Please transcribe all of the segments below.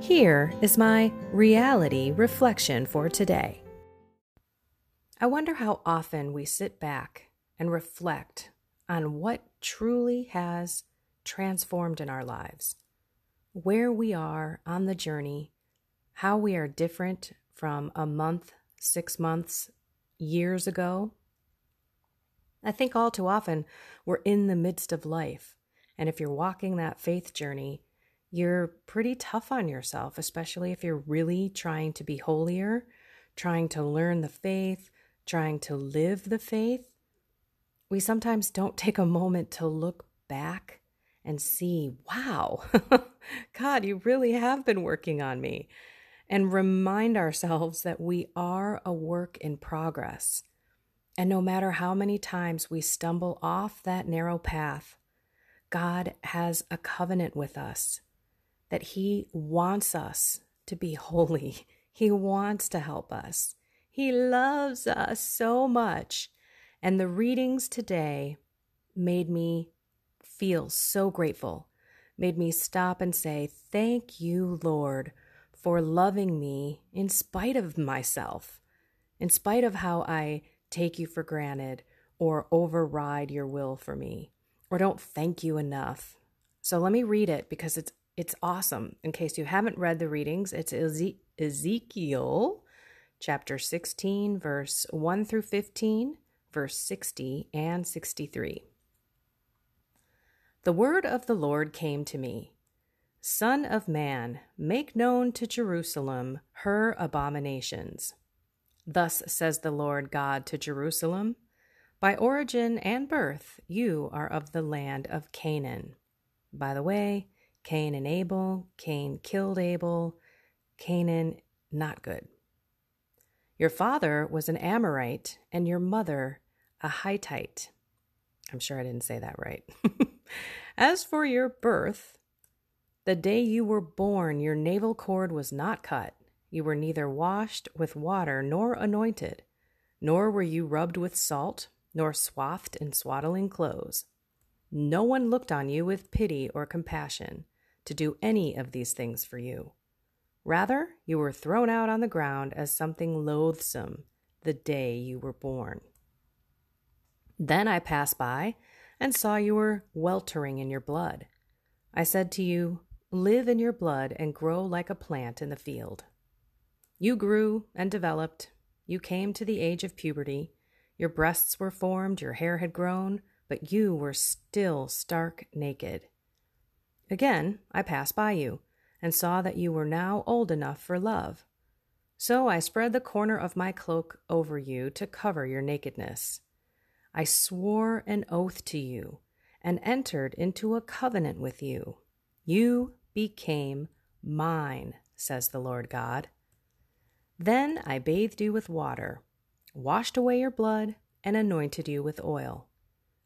Here is my reality reflection for today. I wonder how often we sit back and reflect on what truly has transformed in our lives, where we are on the journey, how we are different from a month, six months, years ago. I think all too often we're in the midst of life. And if you're walking that faith journey, you're pretty tough on yourself, especially if you're really trying to be holier, trying to learn the faith, trying to live the faith. We sometimes don't take a moment to look back and see, wow, God, you really have been working on me. And remind ourselves that we are a work in progress. And no matter how many times we stumble off that narrow path, God has a covenant with us that He wants us to be holy. He wants to help us. He loves us so much. And the readings today made me feel so grateful, made me stop and say, Thank you, Lord, for loving me in spite of myself, in spite of how I take you for granted or override your will for me, or don't thank you enough. So let me read it because it's it's awesome. In case you haven't read the readings, it's Ezekiel chapter 16, verse 1 through 15, verse 60 and 63. The word of the Lord came to me Son of man, make known to Jerusalem her abominations. Thus says the Lord God to Jerusalem By origin and birth, you are of the land of Canaan. By the way, Cain and Abel. Cain killed Abel. Canaan, not good. Your father was an Amorite, and your mother a Hittite. I'm sure I didn't say that right. As for your birth, the day you were born, your navel cord was not cut. You were neither washed with water nor anointed, nor were you rubbed with salt, nor swathed in swaddling clothes. No one looked on you with pity or compassion to do any of these things for you. Rather, you were thrown out on the ground as something loathsome the day you were born. Then I passed by and saw you were weltering in your blood. I said to you, Live in your blood and grow like a plant in the field. You grew and developed. You came to the age of puberty. Your breasts were formed, your hair had grown, but you were still stark naked. Again, I passed by you, and saw that you were now old enough for love. So I spread the corner of my cloak over you to cover your nakedness. I swore an oath to you, and entered into a covenant with you. You became mine, says the Lord God. Then I bathed you with water, washed away your blood, and anointed you with oil.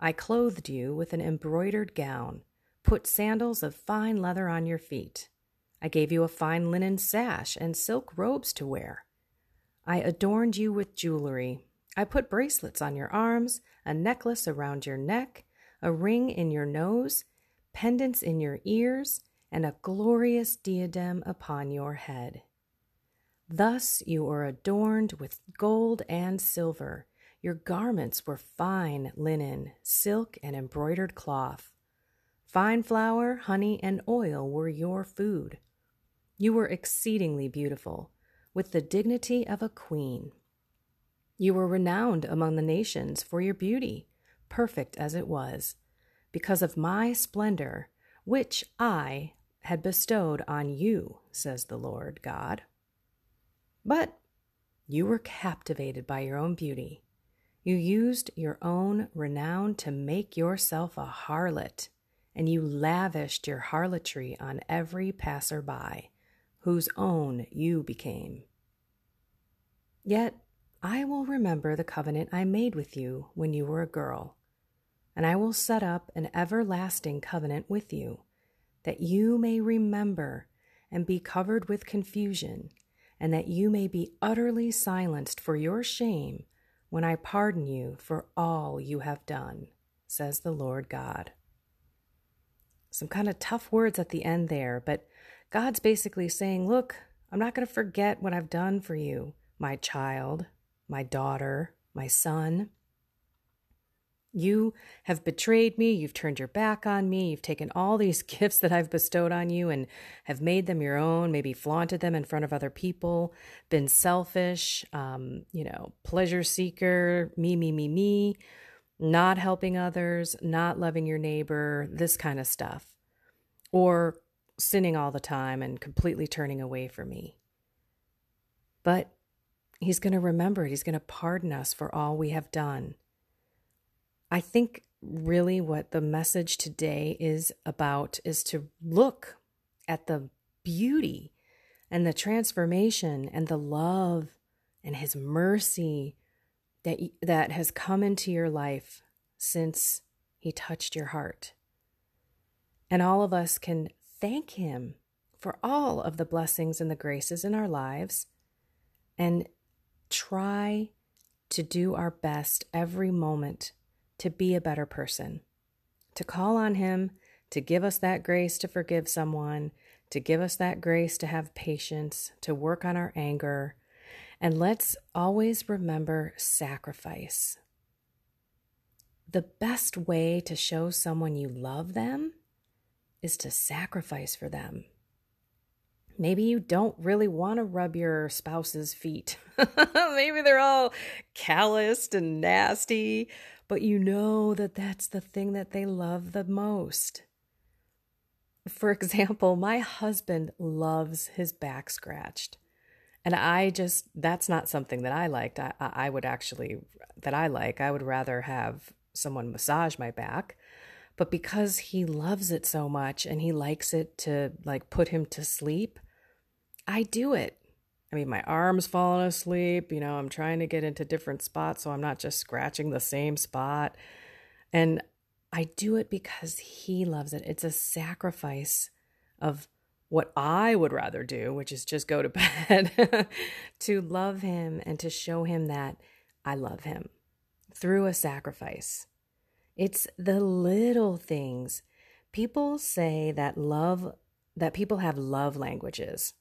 I clothed you with an embroidered gown put sandals of fine leather on your feet. I gave you a fine linen sash and silk robes to wear. I adorned you with jewelry. I put bracelets on your arms, a necklace around your neck, a ring in your nose, pendants in your ears, and a glorious diadem upon your head. Thus you were adorned with gold and silver. Your garments were fine linen, silk, and embroidered cloth. Fine flour, honey, and oil were your food. You were exceedingly beautiful, with the dignity of a queen. You were renowned among the nations for your beauty, perfect as it was, because of my splendor, which I had bestowed on you, says the Lord God. But you were captivated by your own beauty. You used your own renown to make yourself a harlot, and you lavished your harlotry on every passer-by, whose own you became. Yet I will remember the covenant I made with you when you were a girl, and I will set up an everlasting covenant with you, that you may remember and be covered with confusion, and that you may be utterly silenced for your shame when I pardon you for all you have done, says the Lord God. Some kind of tough words at the end there, but God's basically saying, Look, I'm not going to forget what I've done for you, my child, my daughter, my son. You have betrayed me. You've turned your back on me. You've taken all these gifts that I've bestowed on you and have made them your own, maybe flaunted them in front of other people, been selfish, um, you know, pleasure seeker, me, me, me, me, not helping others, not loving your neighbor, this kind of stuff. Or sinning all the time and completely turning away from me. But He's going to remember it. He's going to pardon us for all we have done. I think really what the message today is about is to look at the beauty and the transformation and the love and his mercy that that has come into your life since he touched your heart. And all of us can thank him for all of the blessings and the graces in our lives and try to do our best every moment to be a better person, to call on Him to give us that grace to forgive someone, to give us that grace to have patience, to work on our anger. And let's always remember sacrifice. The best way to show someone you love them is to sacrifice for them. Maybe you don't really want to rub your spouse's feet. Maybe they're all calloused and nasty, but you know that that's the thing that they love the most. For example, my husband loves his back scratched. And I just, that's not something that I liked. I, I would actually, that I like, I would rather have someone massage my back. But because he loves it so much and he likes it to like put him to sleep, I do it. I mean, my arm's falling asleep. You know, I'm trying to get into different spots so I'm not just scratching the same spot. And I do it because he loves it. It's a sacrifice of what I would rather do, which is just go to bed, to love him and to show him that I love him through a sacrifice. It's the little things. People say that love, that people have love languages.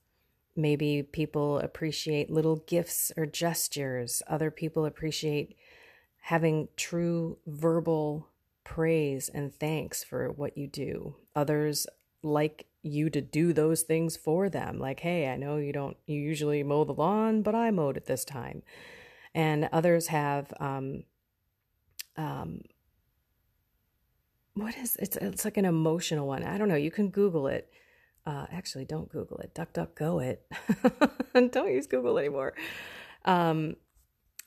Maybe people appreciate little gifts or gestures. Other people appreciate having true verbal praise and thanks for what you do. Others like you to do those things for them. Like, hey, I know you don't, you usually mow the lawn, but I mowed it this time. And others have, um, um, what is it's it's like an emotional one. I don't know. You can Google it. Uh, actually, don't Google it. Duck, duck, go it. don't use Google anymore. Um,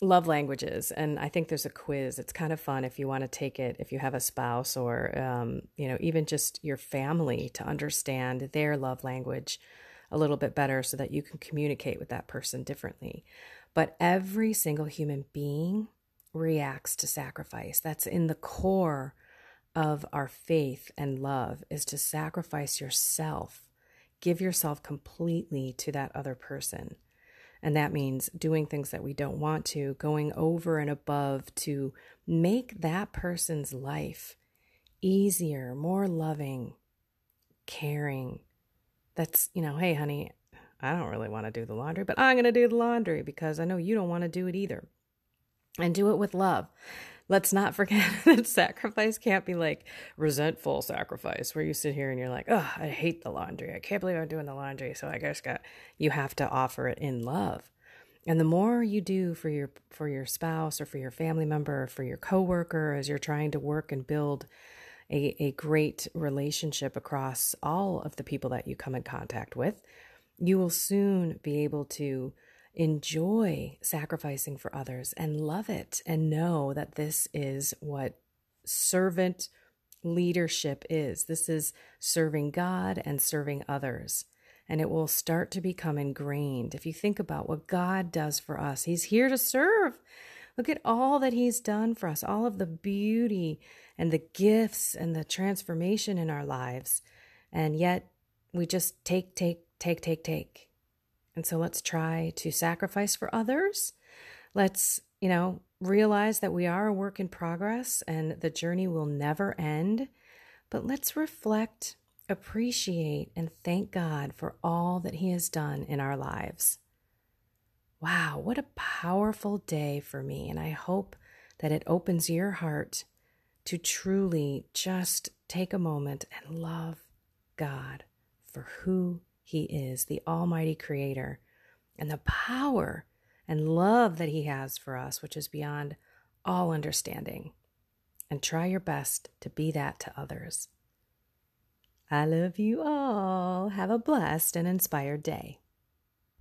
love languages, and I think there's a quiz. It's kind of fun if you want to take it if you have a spouse or um, you know even just your family to understand their love language a little bit better, so that you can communicate with that person differently. But every single human being reacts to sacrifice. That's in the core of our faith and love is to sacrifice yourself, give yourself completely to that other person. And that means doing things that we don't want to, going over and above to make that person's life easier, more loving, caring. That's, you know, hey, honey, I don't really want to do the laundry, but I'm going to do the laundry because I know you don't want to do it either. And do it with love let's not forget that sacrifice can't be like resentful sacrifice where you sit here and you're like, oh, I hate the laundry. I can't believe I'm doing the laundry. So I guess got you have to offer it in love. And the more you do for your for your spouse or for your family member or for your coworker as you're trying to work and build a, a great relationship across all of the people that you come in contact with, you will soon be able to enjoy sacrificing for others and love it and know that this is what servant leadership is. This is serving God and serving others. And it will start to become ingrained. If you think about what God does for us, He's here to serve. Look at all that He's done for us, all of the beauty and the gifts and the transformation in our lives. And yet we just take, take, take, take, take. And so let's try to sacrifice for others. Let's, you know, realize that we are a work in progress and the journey will never end. But let's reflect, appreciate, and thank God for all that He has done in our lives. Wow, what a powerful day for me. And I hope that it opens your heart to truly just take a moment and love God for who He is, the Almighty Creator, and the power and love that He has for us, which is beyond all understanding. And try your best to be that to others. I love you all. Have a blessed and inspired day.